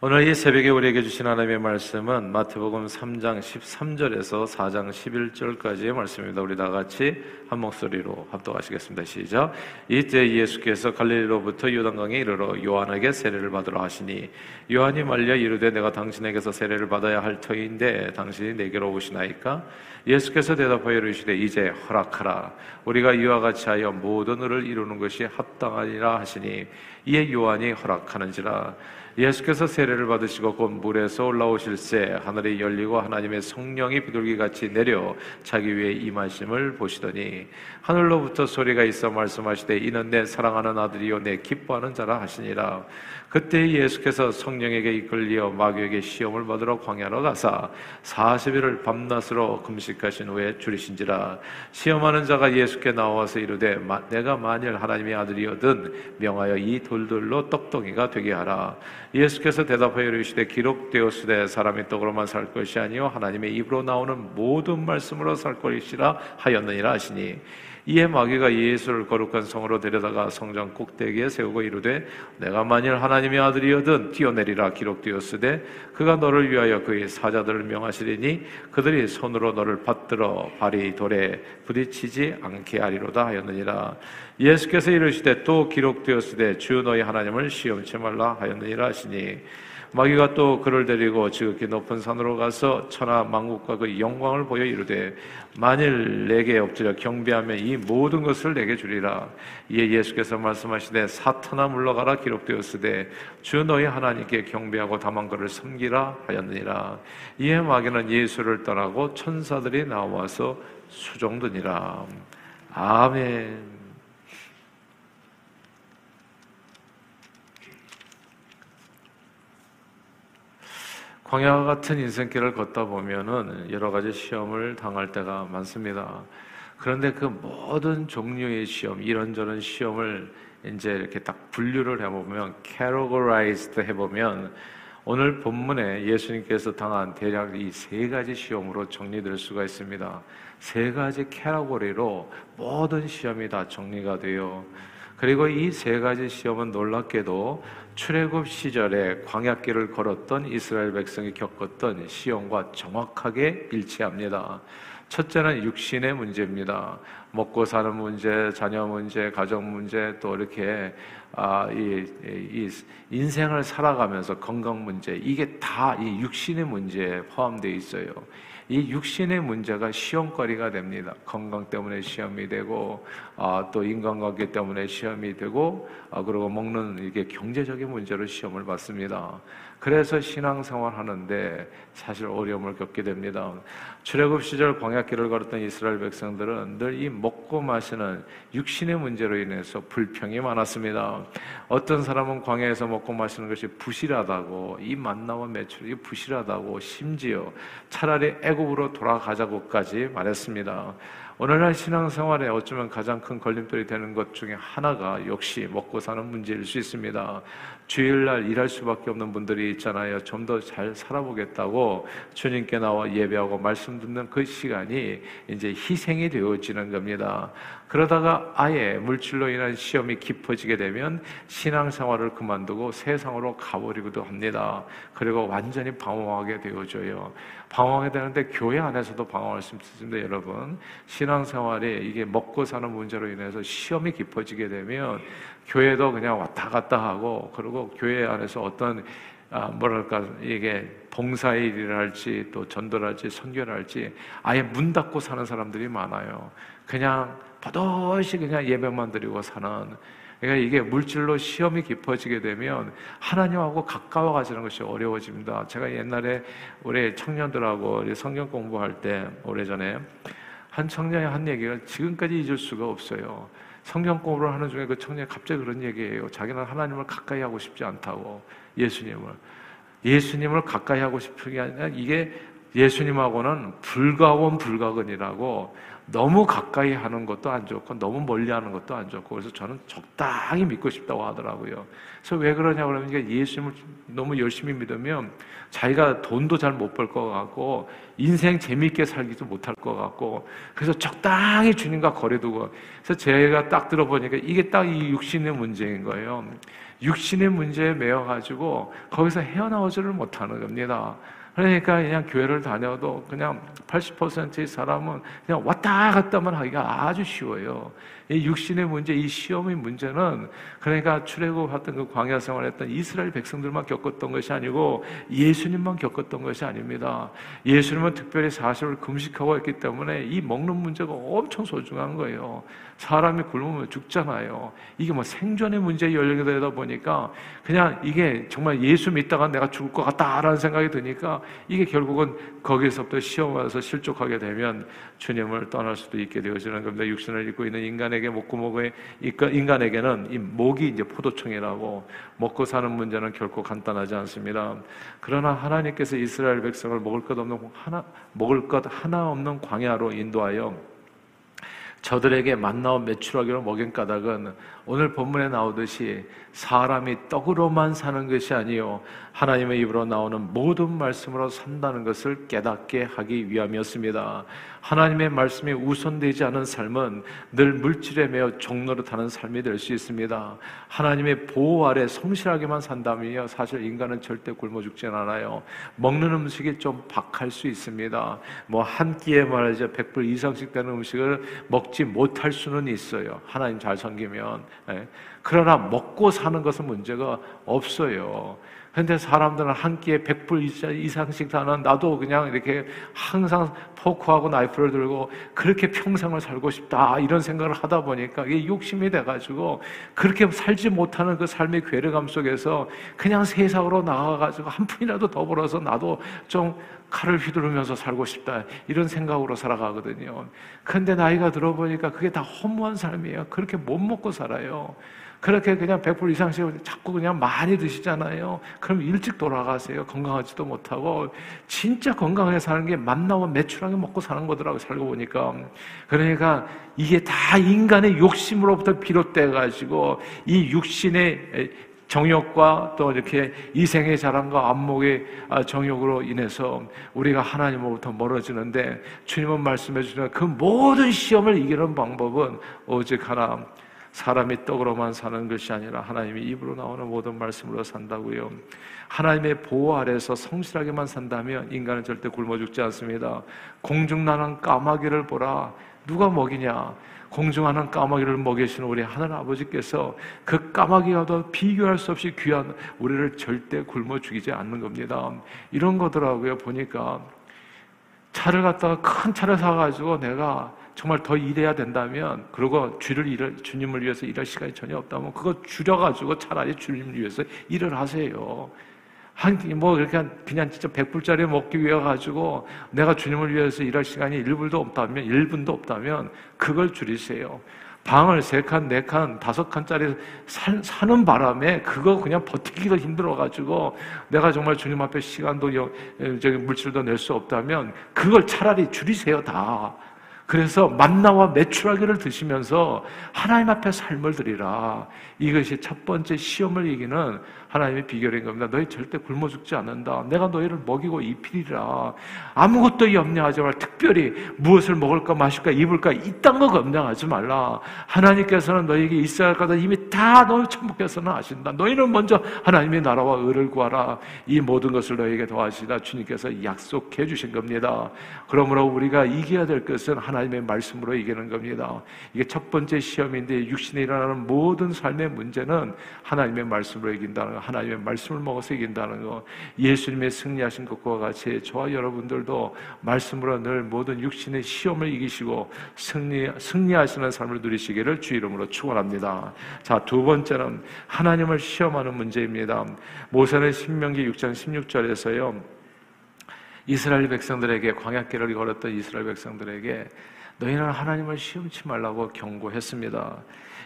오늘 이 새벽에 우리에게 주신 하나님의 말씀은 마태복음 3장 13절에서 4장 11절까지의 말씀입니다. 우리 다 같이 한 목소리로 합독하시겠습니다. 시작. 이때 예수께서 갈릴리로부터 요단강에 이르러 요한에게 세례를 받으러 하시니 요한이 말려 이르되 내가 당신에게서 세례를 받아야 할 터인데 당신이 내게로 오시나이까? 예수께서 대답하여 이르시되 이제 허락하라. 우리가 이와 같이 하여 모든 을을 이루는 것이 합당하니라 하시니 이에 요한이 허락하는지라. 예수께서 세례를 받으시고 곧 물에서 올라오실새 하늘이 열리고 하나님의 성령이 비둘기같이 내려 자기 위에 임하심을 보시더니 하늘로부터 소리가 있어 말씀하시되 이는 내 사랑하는 아들이요 내 기뻐하는 자라 하시니라. 그때 예수께서 성령에게 이끌리어 마귀에게 시험을 받으러 광야로 가사 40일을 밤낮으로 금식하신 후에 줄이신지라. 시험하는 자가 예수께 나와서 이르되 내가 만일 하나님의 아들이거든 명하여 이 돌들로 떡덩이가 되게 하라 예수께서 대답하여 이르시되 기록되었으되 사람이 떡으로만 살 것이 아니요 하나님의 입으로 나오는 모든 말씀으로 살 것이라 하였느니라 하시니 이에 마귀가 예수를 거룩한 성으로 데려다가 성전 꼭대기에 세우고 이르되 내가 만일 하나님의 아들이여든 뛰어내리라 기록되었으되 그가 너를 위하여 그의 사자들을 명하시리니 그들이 손으로 너를 받들어 발이 돌에 부딪히지 않게 하리로다 하였느니라 예수께서 이르시되 또 기록되었으되 주 너희 하나님을 시험치 말라 하였느니라 하시니 마귀가 또 그를 데리고 지극히 높은 산으로 가서 천하 만국과 그 영광을 보여 이르되 만일 내게 엎드려 경배하면 이 모든 것을 내게 주리라. 이에 예수께서 말씀하시되 사탄아 물러가라 기록되었으되 주 너희 하나님께 경배하고 다만 그를 섬기라 하였느니라. 이에 마귀는 예수를 떠나고 천사들이 나와서 수종드니라. 아멘 광야 같은 인생길을 걷다 보면은 여러 가지 시험을 당할 때가 많습니다. 그런데 그 모든 종류의 시험, 이런저런 시험을 이제 이렇게 딱 분류를 해보면, categorized 해보면, 오늘 본문에 예수님께서 당한 대략 이 세 가지 시험으로 정리될 수가 있습니다. 세 가지 캐러고리로 모든 시험이 다 정리가 돼요. 그리고 이 세 가지 시험은 놀랍게도 출애굽 시절에 광야길을 걸었던 이스라엘 백성이 겪었던 시험과 정확하게 일치합니다. 첫째는 육신의 문제입니다. 먹고 사는 문제, 자녀 문제, 가정 문제, 또 이렇게 아, 이, 이 인생을 살아가면서 건강 문제 이게 다 이 육신의 문제에 포함되어 있어요. 이 육신의 문제가 시험거리가 됩니다. 건강 때문에 시험이 되고, 아, 또 인간관계 때문에 시험이 되고, 아, 그리고 먹는 이게 경제적인 문제로 시험을 받습니다. 그래서 신앙생활 하는데 사실 어려움을 겪게 됩니다. 출애굽 시절 광야길을 걸었던 이스라엘 백성들은 늘 이 먹고 마시는 육신의 문제로 인해서 불평이 많았습니다. 어떤 사람은 광야에서 먹고 마시는 것이 부실하다고 이 만나와 매출이 부실하다고 심지어 차라리 애굽으로 돌아가자고까지 말했습니다. 오늘날 신앙생활에 어쩌면 가장 큰 걸림돌이 되는 것 중에 하나가 역시 먹고 사는 문제일 수 있습니다. 주일날 일할 수밖에 없는 분들이 있잖아요. 좀 더 잘 살아보겠다고 주님께 나와 예배하고 말씀 듣는 그 시간이 이제 희생이 되어지는 겁니다. 그러다가 아예 물질로 인한 시험이 깊어지게 되면 신앙생활을 그만두고 세상으로 가버리기도 합니다. 그리고 완전히 방황하게 되어져요. 방황하게 되는데 교회 안에서도 방황할 수 있습니다, 여러분. 신앙생활이 이게 먹고 사는 문제로 인해서 시험이 깊어지게 되면 교회도 그냥 왔다 갔다 하고 그리고 교회 안에서 어떤 아, 뭐랄까 이게 봉사의 일이랄지 또 전도랄지 선교랄지 아예 문 닫고 사는 사람들이 많아요. 그냥 버젓이 그냥 예배만 드리고 사는 그러니까 이게 물질로 시험이 깊어지게 되면 하나님하고 가까워가지는 것이 어려워집니다. 제가 옛날에 우리 청년들하고 우리 성경 공부할 때 오래전에 한 청년이 한 얘기가 지금까지 잊을 수가 없어요. 성경 공부를 하는 중에 그 청년이 갑자기 그런 얘기예요. 자기는 하나님을 가까이 하고 싶지 않다고 예수님을 예수님을 가까이 하고 싶은 게 아니라 이게 예수님하고는 불가원 불가근이라고 너무 가까이 하는 것도 안 좋고 너무 멀리 하는 것도 안 좋고 그래서 저는 적당히 믿고 싶다고 하더라고요. 그래서 왜 그러냐 이게 예수님을 너무 열심히 믿으면 자기가 돈도 잘 못 벌 것 같고 인생 재미있게 살기도 못할 것 같고 그래서 적당히 주님과 거래두고 그래서 제가 딱 들어보니까 이게 딱 이 육신의 문제인 거예요. 육신의 문제에 매여 가지고 거기서 헤어나오지를 못하는 겁니다. 그러니까 그냥 교회를 다녀도 그냥 80%의 사람은 그냥 왔다 갔다만 하기가 아주 쉬워요. 이 육신의 문제, 이 시험의 문제는 그러니까 출애굽했던 그 광야 생활했던 이스라엘 백성들만 겪었던 것이 아니고 예수님만 겪었던 것이 아닙니다. 예수님은 특별히 사실을 금식하고 했기 때문에 이 먹는 문제가 엄청 소중한 거예요. 사람이 굶으면 죽잖아요. 이게 뭐 생존의 문제에 연결되다 보니까 그냥 이게 정말 예수 믿다가 내가 죽을 것 같다라는 생각이 드니까 이게 결국은 거기서부터 시험 와서 실족하게 되면 주님을 떠날 수도 있게 되어지는 겁니다. 육신을 입고 있는 인간 에게 목구멍에 인간에게는 이 목이 이제 포도청이라고 먹고 사는 문제는 결코 간단하지 않습니다. 그러나 하나님께서 이스라엘 백성을 먹을 것 없는 하나 먹을 것 하나 없는 광야로 인도하여 저들에게 만나온 메추라기로 먹인 까닭은 오늘 본문에 나오듯이 사람이 떡으로만 사는 것이 아니요 하나님의 입으로 나오는 모든 말씀으로 산다는 것을 깨닫게 하기 위함이었습니다. 하나님의 말씀이 우선되지 않은 삶은 늘 물질에 매여 종로로 타는 삶이 될 수 있습니다. 하나님의 보호 아래 성실하게만 산다면요 사실 인간은 절대 굶어 죽진 않아요. 먹는 음식이 좀 박할 수 있습니다. 뭐 한 끼에 말이죠 100불 이상씩 되는 음식을 먹지 못할 수는 있어요. 하나님 잘 섬기면 예. 그러나 먹고 사는 것은 문제가 없어요. 근데 사람들은 한 끼에 100불 이상씩 사는 나도 그냥 이렇게 항상 포크하고 나이프를 들고 그렇게 평생을 살고 싶다 이런 생각을 하다 보니까 이게 욕심이 돼가지고 그렇게 살지 못하는 그 삶의 괴력감 속에서 그냥 세상으로 나가가지고 한 푼이라도 더 벌어서 나도 좀 칼을 휘두르면서 살고 싶다 이런 생각으로 살아가거든요. 근데 나이가 들어보니까 그게 다 허무한 삶이에요. 그렇게 못 먹고 살아요. 그렇게 그냥 100불 이상씩 자꾸 그냥 많이 드시잖아요. 그럼 일찍 돌아가세요. 건강하지도 못하고. 진짜 건강하게 사는 게 만나면 매출하게 먹고 사는 거더라고, 살고 보니까. 그러니까 이게 다 인간의 욕심으로부터 비롯돼가지고 이 육신의 정욕과 또 이렇게 이생의 자랑과 안목의 아, 정욕으로 인해서 우리가 하나님으로부터 멀어지는데 주님은 말씀해 주시는 그 모든 시험을 이기는 방법은 오직 하나 사람이 떡으로만 사는 것이 아니라 하나님의 입으로 나오는 모든 말씀으로 산다고요. 하나님의 보호 아래서 성실하게만 산다면 인간은 절대 굶어 죽지 않습니다. 공중나는 까마귀를 보라. 누가 먹이냐? 공중하는 까마귀를 먹이시는 우리 하늘 아버지께서 그 까마귀와도 비교할 수 없이 귀한 우리를 절대 굶어 죽이지 않는 겁니다. 이런 거더라고요. 보니까 차를 갖다가 큰 차를 사가지고 내가 정말 더 일해야 된다면 그리고 주를 일을 주님을 위해서 일할 시간이 전혀 없다면 그거 줄여가지고 차라리 주님을 위해서 일을 하세요. 한뭐 이렇게 그냥 진짜 100불짜리 먹기 위해 가지고 내가 주님을 위해서 일할 시간이 1불도 없다면 1분도 없다면 그걸 줄이세요. 방을 세 칸, 네 칸, 다섯 칸짜리 사, 사는 바람에 그거 그냥 버티기가 힘들어가지고 내가 정말 주님 앞에 시간도 물질도 낼 수 없다면 그걸 차라리 줄이세요 다. 그래서 만나와 매출하기를 드시면서 하나님 앞에 삶을 드리라. 이것이 첫 번째 시험을 이기는 하나님의 비결인 겁니다. 너희 절대 굶어 죽지 않는다. 내가 너희를 먹이고 입히리라. 아무것도 염려하지 말라. 특별히 무엇을 먹을까 마실까 입을까 이딴 거 염려하지 말라. 하나님께서는 너희에게 있어야 할 것을 이미 다 너희 천국께서는 아신다. 너희는 먼저 하나님의 나라와 의를 구하라. 이 모든 것을 너희에게 도와시다. 주님께서 약속해 주신 겁니다. 그러므로 우리가 이겨야 될 것은 하나님의 말씀으로 이기는 겁니다. 이게 첫 번째 시험인데 육신에 일어나는 모든 삶의 문제는 하나님의 말씀으로 이긴다는 거, 하나님의 말씀을 먹어서 이긴다는 거, 예수님의 승리하신 것과 같이 저와 여러분들도 말씀으로 늘 모든 육신의 시험을 이기시고 승리, 승리하시는 삶을 누리시기를 주 이름으로 축원합니다. 자, 두 번째는 하나님을 시험하는 문제입니다. 모세는 신명기 6장 16절에서요. 이스라엘 백성들에게 광야길을 걸었던 이스라엘 백성들에게 너희는 하나님을 시험치 말라고 경고했습니다.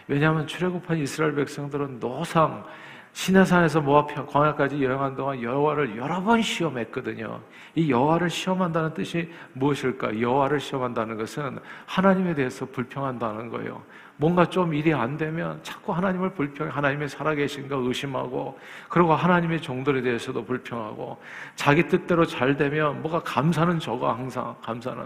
왜냐하면 출애굽한 이스라엘 백성들은 노상 시내산에서 모압 광야까지 여행한 동안 여호와를 여러 번 시험했거든요. 이 여호와를 시험한다는 뜻이 무엇일까? 여호와를 시험한다는 것은 하나님에 대해서 불평한다는 거예요. 뭔가 좀 일이 안 되면 자꾸 하나님을 불평해. 하나님의 살아계신가 의심하고 그리고 하나님의 종들에 대해서도 불평하고 자기 뜻대로 잘 되면 뭐가 감사는 적어 항상 감사는.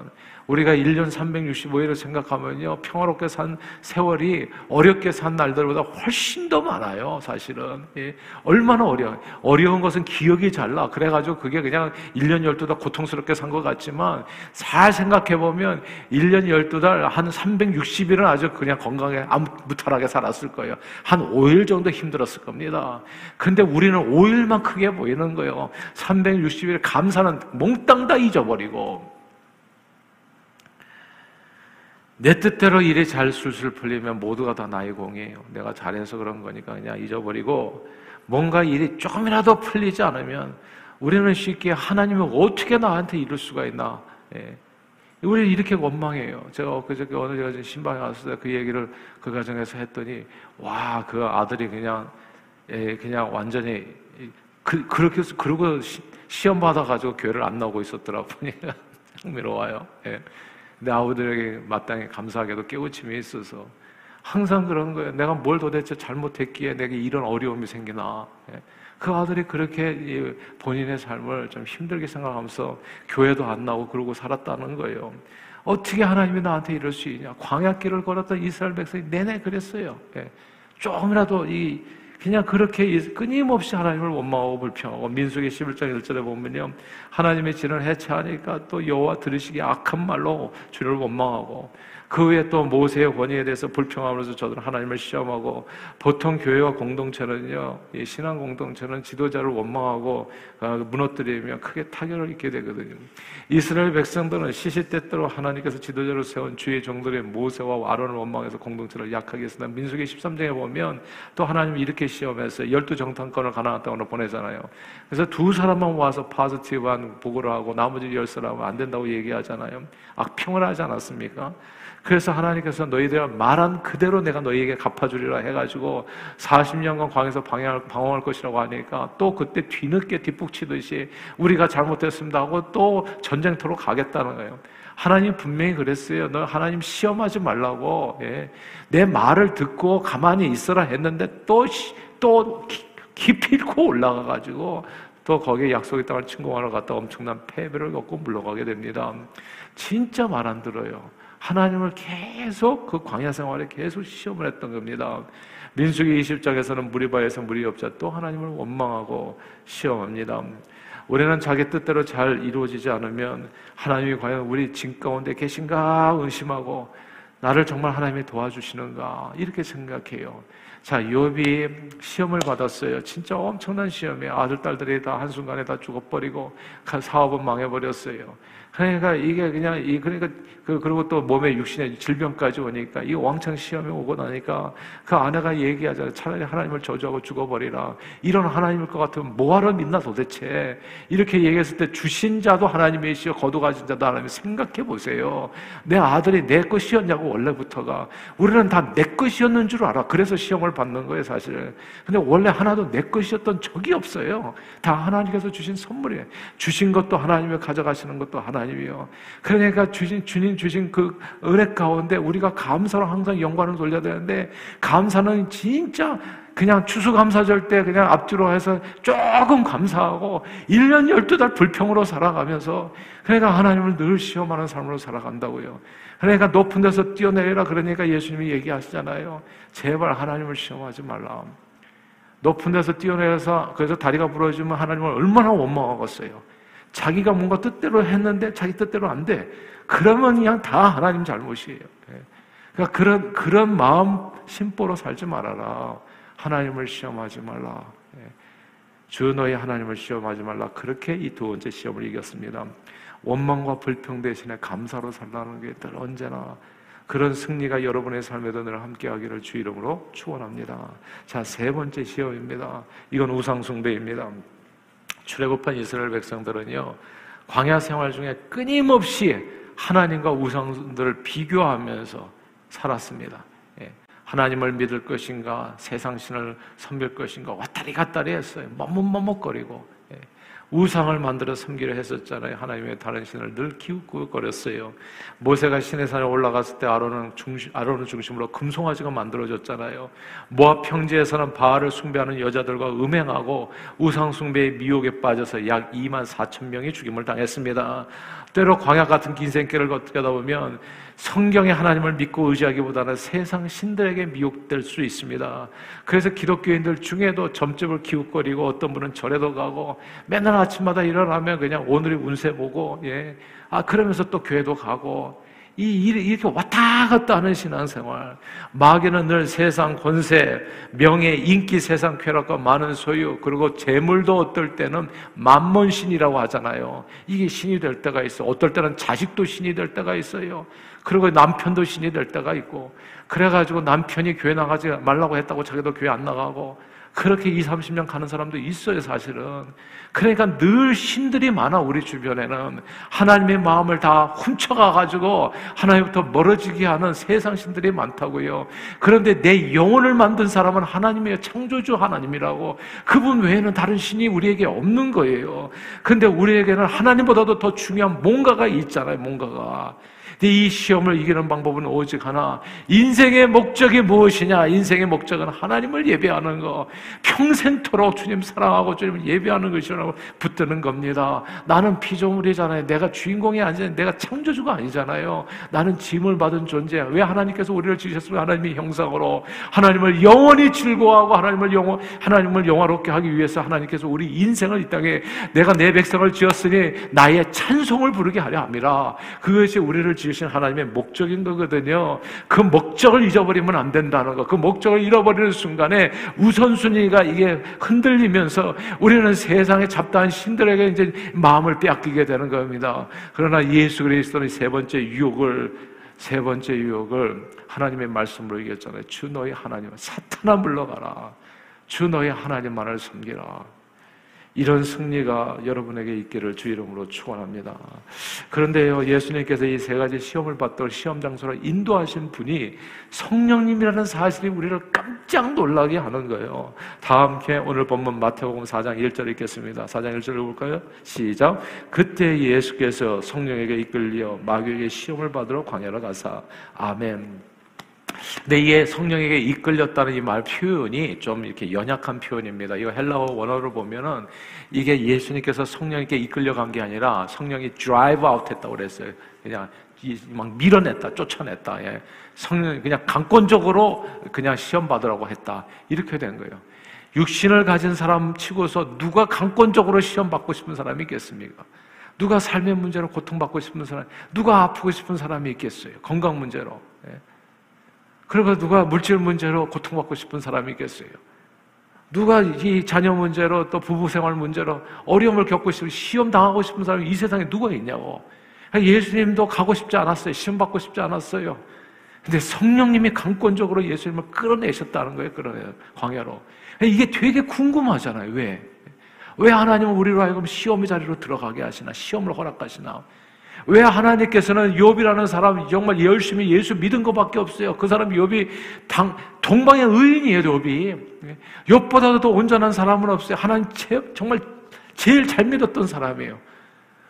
우리가 1년 365일을 생각하면요 평화롭게 산 세월이 어렵게 산 날들보다 훨씬 더 많아요 사실은. 예. 얼마나 어려워 어려운 것은 기억이 잘 나. 그래가지고 그게 그냥 1년 12달 고통스럽게 산 것 같지만 잘 생각해보면 1년 12달 한 360일은 아주 그냥 건강 아무 무탈하게 살았을 거예요. 한 5일 정도 힘들었을 겁니다. 근데 우리는 5일만 크게 보이는 거예요. 360일 감사는 몽땅 다 잊어버리고 내 뜻대로 일이 잘 술술 풀리면 모두가 다 나의 공이에요. 내가 잘해서 그런 거니까 그냥 잊어버리고 뭔가 일이 조금이라도 풀리지 않으면 우리는 쉽게 하나님은 어떻게 나한테 이룰 수가 있나? 예. 우리 이렇게 원망해요. 제가 그저께 어느 제가 신방에 갔을 때 그 얘기를 그 가정에서 했더니 와 그 아들이 그냥 예, 그냥 완전히 그, 그렇게 해서 그러고 시, 험 받아가지고 교회를 안 나오고 있었더라 보니까 흥미로워요. 예. 내 아버들에게 마땅히 감사하게도 깨우침이 있어서 항상 그런 거예요. 내가 뭘 도대체 잘못했기에 내게 이런 어려움이 생기나. 예. 그 아들이 그렇게 본인의 삶을 좀 힘들게 생각하면서 교회도 안 나오고 그러고 살았다는 거예요. 어떻게 하나님이 나한테 이럴 수 있냐? 광야길을 걸었던 이스라엘 백성이 내내 그랬어요. 예. 조금이라도 이 그냥 그렇게 끊임없이 하나님을 원망하고 불평하고 민수기 11장 1절에 보면요. 하나님의 진을 해체하니까 또 여호와 들으시기 악한 말로 주를 원망하고 그 후에 또 모세의 권위에 대해서 불평하면서 저들은 하나님을 시험하고 보통 교회와 공동체는요, 신앙 공동체는 지도자를 원망하고 어, 무너뜨리며 크게 타격을 입게 되거든요. 이스라엘 백성들은 시시때때로 하나님께서 지도자로 세운 주의 종들의 모세와 아론을 원망해서 공동체를 약하게 했으나 민수기 13장에 보면 또 하나님이 이렇게 시험해서 열두 정탐권을 가나안 땅으로 보내잖아요. 그래서 두 사람만 와서 파지티브한 보고를 하고 나머지 열 사람은 안 된다고 얘기하잖아요. 악평을 하지 않았습니까? 그래서 하나님께서 너희들 말한 그대로 내가 너희에게 갚아주리라 해가지고 40년간 광에서 방황할, 방황할 것이라고 하니까 또 그때 뒤늦게 뒷북치듯이 우리가 잘못했습니다 하고 또 전쟁터로 가겠다는 거예요. 하나님 분명히 그랬어요. 너 하나님 시험하지 말라고. 예. 내 말을 듣고 가만히 있어라 했는데 또, 또 기필코 올라가가지고 또 거기에 약속의 땅을 침공하러 갔다 엄청난 패배를 겪고 물러가게 됩니다. 진짜 말 안 들어요. 하나님을 계속 그 광야 생활에 계속 시험을 했던 겁니다. 민수기 20장에서는 무리바에서 없자 또 하나님을 원망하고 시험합니다. 우리는 자기 뜻대로 잘 이루어지지 않으면 하나님이 과연 우리 진 가운데 계신가 의심하고 나를 정말 하나님이 도와주시는가 이렇게 생각해요. 자, 욥이 시험을 받았어요. 진짜 엄청난 시험이에요. 아들, 딸들이 다 한순간에 다 죽어버리고 사업은 망해버렸어요. 그러니까 이게 그냥 이 그러니까 그 그리고 또 몸에 육신의 질병까지 오니까 이 왕창 시험이 오고 나니까 그 아내가 얘기하잖아요. 차라리 하나님을 저주하고 죽어버리라. 이런 하나님일 것 같으면 뭐하러 믿나 도대체. 이렇게 얘기했을 때 주신 자도 하나님이시여 거두가진 자도 하나님 생각해 보세요. 내 아들이 내 것이었냐고 원래부터가 우리는 다 내 것이었는 줄 알아. 그래서 시험을 받는 거예요, 사실. 근데 원래 하나도 내 것이었던 적이 없어요. 다 하나님께서 주신 선물이에요. 주신 것도 하나님이 가져가시는 것도 하나님 하나님이요. 그러니까 주신, 주님 주신 그 은혜 가운데 우리가 감사로 항상 영광을 돌려야 되는데, 감사는 진짜 그냥 추수감사절 때 그냥 앞뒤로 해서 조금 감사하고 1년 12달 불평으로 살아가면서 그러니까 하나님을 늘 시험하는 삶으로 살아간다고요. 그러니까 높은 데서 뛰어내리라 그러니까 예수님이 얘기하시잖아요. 제발 하나님을 시험하지 말라. 높은 데서 뛰어내려서 그래서 다리가 부러지면 하나님을 얼마나 원망하겠어요. 자기가 뭔가 뜻대로 했는데 자기 뜻대로 안 돼. 그러면 그냥 다 하나님 잘못이에요. 예. 그러니까 그런, 그런 마음 심보로 살지 말아라. 하나님을 시험하지 말라. 예. 주 너희 하나님을 시험하지 말라. 그렇게 이 두 번째 시험을 이겼습니다. 원망과 불평 대신에 감사로 살라는 게 늘 언제나 그런 승리가 여러분의 삶에도 늘 함께하기를 주 이름으로 축원합니다. 자, 세 번째 시험입니다. 이건 우상 숭배입니다. 출애굽한 이스라엘 백성들은요 광야 생활 중에 끊임없이 하나님과 우상들을 비교하면서 살았습니다. 예. 하나님을 믿을 것인가, 세상 신을 섬길 것인가 왔다리 갔다리 했어요. 머뭇머뭇거리고 예. 우상을 만들어 섬기려 했었잖아요. 하나님의 다른 신을 늘 기웃거렸어요. 모세가 신의 산에 올라갔을 때 아론은 중심, 아론을 중심으로 금송아지가 만들어졌잖아요. 모압 평지에서는 바알을 숭배하는 여자들과 음행하고 우상 숭배의 미혹에 빠져서 약 2만 4천 명이 죽임을 당했습니다. 때로 광야 같은 긴 생길을 걷다 보면 성경의 하나님을 믿고 의지하기보다는 세상 신들에게 미혹될 수 있습니다. 그래서 기독교인들 중에도 점집을 기웃거리고 어떤 분은 절에도 가고 맨날 아침마다 일어나면 그냥 오늘의 운세 보고 예. 아 그러면서 또 교회도 가고 이 일이 이렇게 왔다 갔다 하는 신앙생활. 마귀는 늘 세상 권세, 명예, 인기, 세상 쾌락과 많은 소유, 그리고 재물도 어떨 때는 만몬신이라고 하잖아요. 이게 신이 될 때가 있어. 어떨 때는 자식도 신이 될 때가 있어요. 그리고 남편도 신이 될 때가 있고. 그래가지고 남편이 교회 나가지 말라고 했다고 자기도 교회 안 나가고. 그렇게 2, 30년 가는 사람도 있어요, 사실은. 그러니까 늘 신들이 많아, 우리 주변에는. 하나님의 마음을 다 훔쳐가가지고 하나님부터 멀어지게 하는 세상 신들이 많다고요. 그런데 내 영혼을 만든 사람은 하나님의 창조주 하나님이라고. 그분 외에는 다른 신이 우리에게 없는 거예요. 근데 우리에게는 하나님보다도 더 중요한 뭔가가 있잖아요, 뭔가가. 이 시험을 이기는 방법은 오직 하나. 인생의 목적이 무엇이냐? 인생의 목적은 하나님을 예배하는 거. 평생토록 주님 사랑하고 주님 예배하는 것이라고 붙드는 겁니다. 나는 피조물이잖아요. 내가 주인공이 아니잖아요. 내가 창조주가 아니잖아요. 나는 짐을 받은 존재. 왜 하나님께서 우리를 지으셨으면 하나님의 형상으로 하나님을 영원히 즐거워하고 하나님을 영원 하나님을 영화롭게 하기 위해서 하나님께서 우리 인생을 이 땅에 내가 내 백성을 지었으니 나의 찬송을 부르게 하려 합니다. 그것이 우리를 지 지으신 하나님의 목적인 거거든요. 그 목적을 잊어버리면 안 된다는 거. 그 목적을 잃어버리는 순간에 우선순위가 이게 흔들리면서 우리는 세상에 잡다한 신들에게 이제 마음을 빼앗기게 되는 겁니다. 그러나 예수 그리스도는 세 번째 유혹을 세 번째 유혹을 하나님의 말씀으로 이겼잖아요. 주 너희 하나님, 사탄아 물러가라. 주 너희 하나님만을 섬기라. 이런 승리가 여러분에게 있기를 주 이름으로 축원합니다. 그런데요, 예수님께서 이 세 가지 시험을 받던 시험 장소로 인도하신 분이 성령님이라는 사실이 우리를 깜짝 놀라게 하는 거예요. 다 함께 오늘 본문 마태복음 4장 1절 읽겠습니다. 4장 1절 읽을까요? 시작. 그때 예수께서 성령에게 이끌려 마귀에게 시험을 받으러 광야로 가사 아멘. 근데 이게 성령에게 이끌렸다는 이 말 표현이 좀 이렇게 연약한 표현입니다. 이거 헬라어 원어를 보면은 이게 예수님께서 성령에게 이끌려간 게 아니라 성령이 drive out 했다고 그랬어요. 그냥 막 밀어냈다, 쫓아냈다. 예. 성령이 그냥 강권적으로 그냥 시험 받으라고 했다. 이렇게 된 거예요. 육신을 가진 사람 치고서 누가 강권적으로 시험 받고 싶은 사람이 있겠습니까? 누가 삶의 문제로 고통받고 싶은 사람, 누가 아프고 싶은 사람이 있겠어요? 건강 문제로. 예. 그러고 누가 물질 문제로 고통받고 싶은 사람이 있겠어요? 누가 이 자녀 문제로 또 부부 생활 문제로 어려움을 겪고 싶은 시험 당하고 싶은 사람이 이 세상에 누가 있냐고. 예수님도 가고 싶지 않았어요. 시험 받고 싶지 않았어요. 근데 성령님이 강권적으로 예수님을 끌어내셨다는 거예요. 끌어내요. 광야로. 이게 되게 궁금하잖아요. 왜? 왜 하나님은 우리로 하여금 시험의 자리로 들어가게 하시나? 시험을 허락하시나? 왜 하나님께서는 욥이라는 사람 정말 열심히 예수 믿은 것밖에 없어요. 그 사람 욥이 당, 동방의 의인이에요, 욥이. 욥보다도 더 온전한 사람은 없어요. 하나님 정말 제일 잘 믿었던 사람이에요.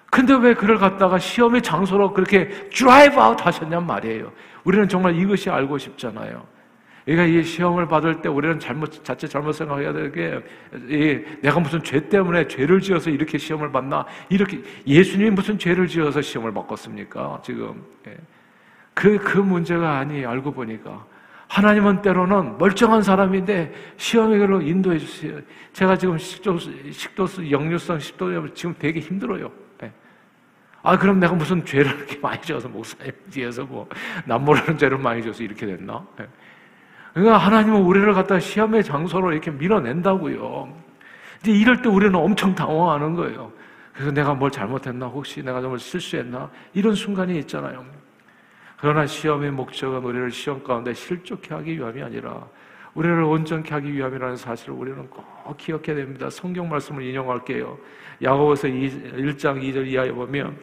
근데 왜 그를 갖다가 시험의 장소로 그렇게 drive out 하셨냔 말이에요. 우리는 정말 이것이 알고 싶잖아요. 그러니까 이 시험을 받을 때 우리는 잘못 자체 잘못 생각해야 되게 내가 무슨 죄 때문에 죄를 지어서 이렇게 시험을 받나? 이렇게 예수님이 무슨 죄를 지어서 시험을 받겠습니까? 지금. 그그 그 문제가 아니 알고 보니까. 하나님은 때로는 멀쩡한 사람인데 시험에로 인도해 주세요. 제가 지금 식도수, 식도수 역류성 식도염 지금 되게 힘들어요. 아, 그럼 내가 무슨 죄를 이렇게 많이 지어서 목사님 뒤에서 뭐, 남 모르는 죄를 많이 지어서 이렇게 됐나? 그러니까 하나님은 우리를 갖다 시험의 장소로 이렇게 밀어낸다고요. 근데 이럴 때 우리는 엄청 당황하는 거예요. 그래서 내가 뭘 잘못했나? 혹시 내가 정말 실수했나? 이런 순간이 있잖아요. 그러나 시험의 목적은 우리를 시험 가운데 실족해 하기 위함이 아니라 우리를 온전케 하기 위함이라는 사실을 우리는 꼭 기억해야 됩니다. 성경 말씀을 인용할게요. 야고보서 1장 2절 이하에 보면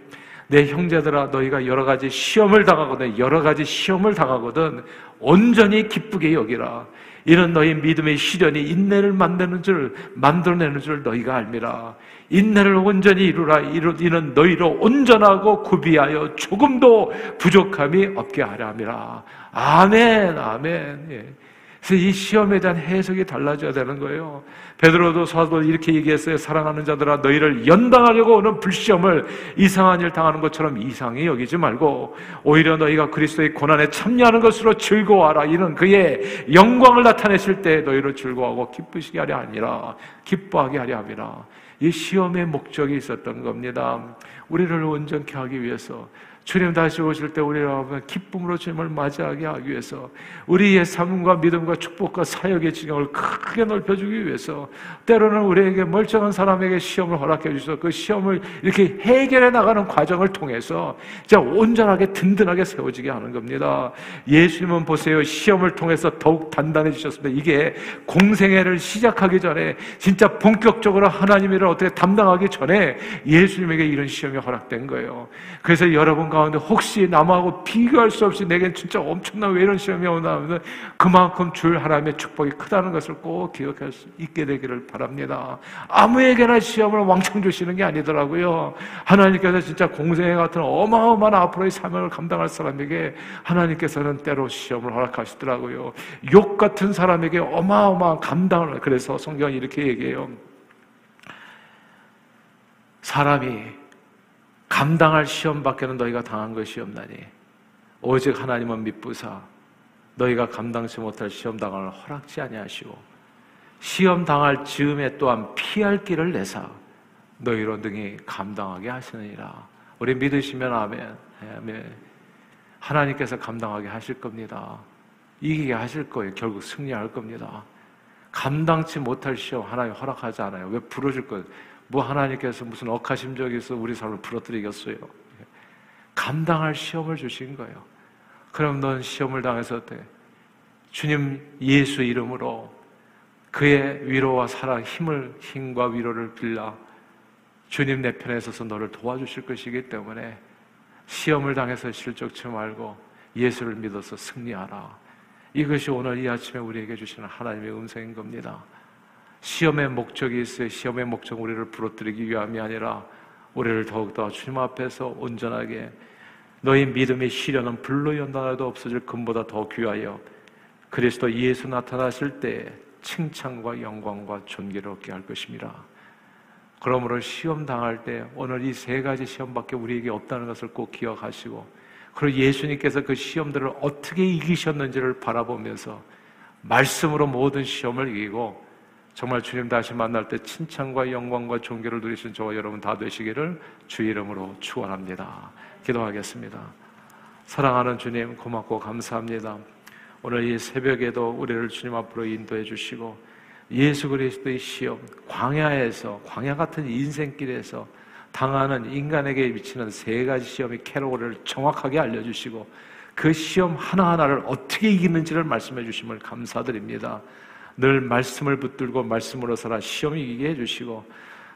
내 형제들아 너희가 여러 가지 시험을 당하거든 여러 가지 시험을 당하거든 온전히 기쁘게 여기라 이런 너희 믿음의 시련이 인내를 만드는 줄 만들어내는 줄 너희가 알미라. 인내를 온전히 이루라. 이는 너희로 온전하고 구비하여 조금도 부족함이 없게 하려 함이라. 아멘, 아멘. 예. 그래서 이 시험에 대한 해석이 달라져야 되는 거예요. 베드로도 사도 이렇게 얘기했어요. 사랑하는 자들아 너희를 연당하려고 오는 불시험을 이상한 일 당하는 것처럼 이상히 여기지 말고 오히려 너희가 그리스도의 고난에 참여하는 것으로 즐거워하라. 이는 그의 영광을 나타내실 때 너희로 즐거워하고 기쁘시게 하려 아니라 기뻐하게 하려 함이라. 이 시험의 목적이 있었던 겁니다. 우리를 온전케 하기 위해서 주님 다시 오실 때 우리가 기쁨으로 주님을 맞이하게 하기 위해서 우리의 삶과 믿음과 축복과 사역의 지경을 크게 넓혀주기 위해서 때로는 우리에게 멀쩡한 사람에게 시험을 허락해 주셔서 그 시험을 이렇게 해결해 나가는 과정을 통해서 진짜 온전하게 든든하게 세워지게 하는 겁니다. 예수님은 보세요. 시험을 통해서 더욱 단단해지셨습니다. 이게 공생애를 시작하기 전에 진짜 본격적으로 하나님 일을 어떻게 담당하기 전에 예수님에게 이런 시험이 허락된 거예요. 그래서 여러분 가운데 혹시 남하고 비교할 수 없이 내겐 진짜 엄청난 왜 이런 시험이 오나 하면 그만큼 줄 하나님의 축복이 크다는 것을 꼭 기억할 수 있게 되기를 바랍니다. 아무에게나 시험을 왕창 주시는 게 아니더라고요. 하나님께서 진짜 공생애 같은 어마어마한 앞으로의 사명을 감당할 사람에게 하나님께서는 때로 시험을 허락하시더라고요. 욕 같은 사람에게 어마어마한 감당을 그래서 성경이 이렇게 얘기해요. 사람이 감당할 시험밖에는 너희가 당한 것이 없나니 오직 하나님은 믿부사 너희가 감당치 못할 시험 당을 허락지 아니하시고 시험 당할 즈음에 또한 피할 길을 내사 너희로 등이 감당하게 하시느니라. 우리 믿으시면 아멘. 아멘. 하나님께서 감당하게 하실 겁니다. 이기게 하실 거예요. 결국 승리할 겁니다. 감당치 못할 시험 하나님 허락하지 않아요. 왜 부러질 거예요? 뭐 하나님께서 무슨 억하심적이 있어 우리 삶을 부러뜨리겠어요. 감당할 시험을 주신 거예요. 그럼 넌 시험을 당했을 때 주님 예수 이름으로 그의 위로와 사랑, 힘을, 힘과 위로를 빌라 주님 내 편에 서서 너를 도와주실 것이기 때문에 시험을 당해서 실족치 말고 예수를 믿어서 승리하라. 이것이 오늘 이 아침에 우리에게 주시는 하나님의 음성인 겁니다. 시험의 목적이 있어요. 시험의 목적 우리를 부러뜨리기 위함이 아니라 우리를 더욱더 주님 앞에서 온전하게 너희 믿음의 시련은 불로 연단해도 없어질 금보다 더 귀하여 그리스도 예수 나타나실 때 칭찬과 영광과 존귀를 얻게 할 것입니다. 그러므로 시험 당할 때 오늘 이 세 가지 시험밖에 우리에게 없다는 것을 꼭 기억하시고 그리고 예수님께서 그 시험들을 어떻게 이기셨는지를 바라보면서 말씀으로 모든 시험을 이기고 정말 주님 다시 만날 때 칭찬과 영광과 존귀를 누리신 저와 여러분 다 되시기를 주 이름으로 축원합니다. 기도하겠습니다. 사랑하는 주님 고맙고 감사합니다. 오늘 이 새벽에도 우리를 주님 앞으로 인도해 주시고 예수 그리스도의 시험 광야에서 광야 같은 인생길에서 당하는 인간에게 미치는 세 가지 시험의 캐로를 정확하게 알려주시고 그 시험 하나하나를 어떻게 이기는지를 말씀해 주심을 감사드립니다. 늘 말씀을 붙들고 말씀으로 살아 시험 이기게 해주시고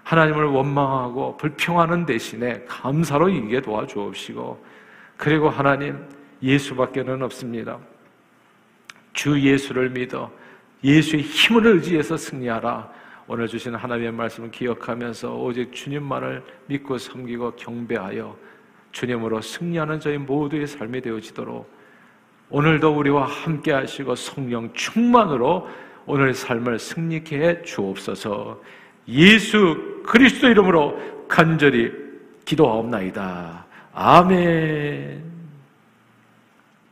하나님을 원망하고 불평하는 대신에 감사로 이기게 도와주옵시고 그리고 하나님 예수밖에는 없습니다. 주 예수를 믿어 예수의 힘을 의지해서 승리하라. 오늘 주신 하나님의 말씀을 기억하면서 오직 주님만을 믿고 섬기고 경배하여 주님으로 승리하는 저희 모두의 삶이 되어지도록 오늘도 우리와 함께 하시고 성령 충만으로 오늘 삶을 승리케 해 주옵소서. 예수 그리스도 이름으로 간절히 기도하옵나이다. 아멘.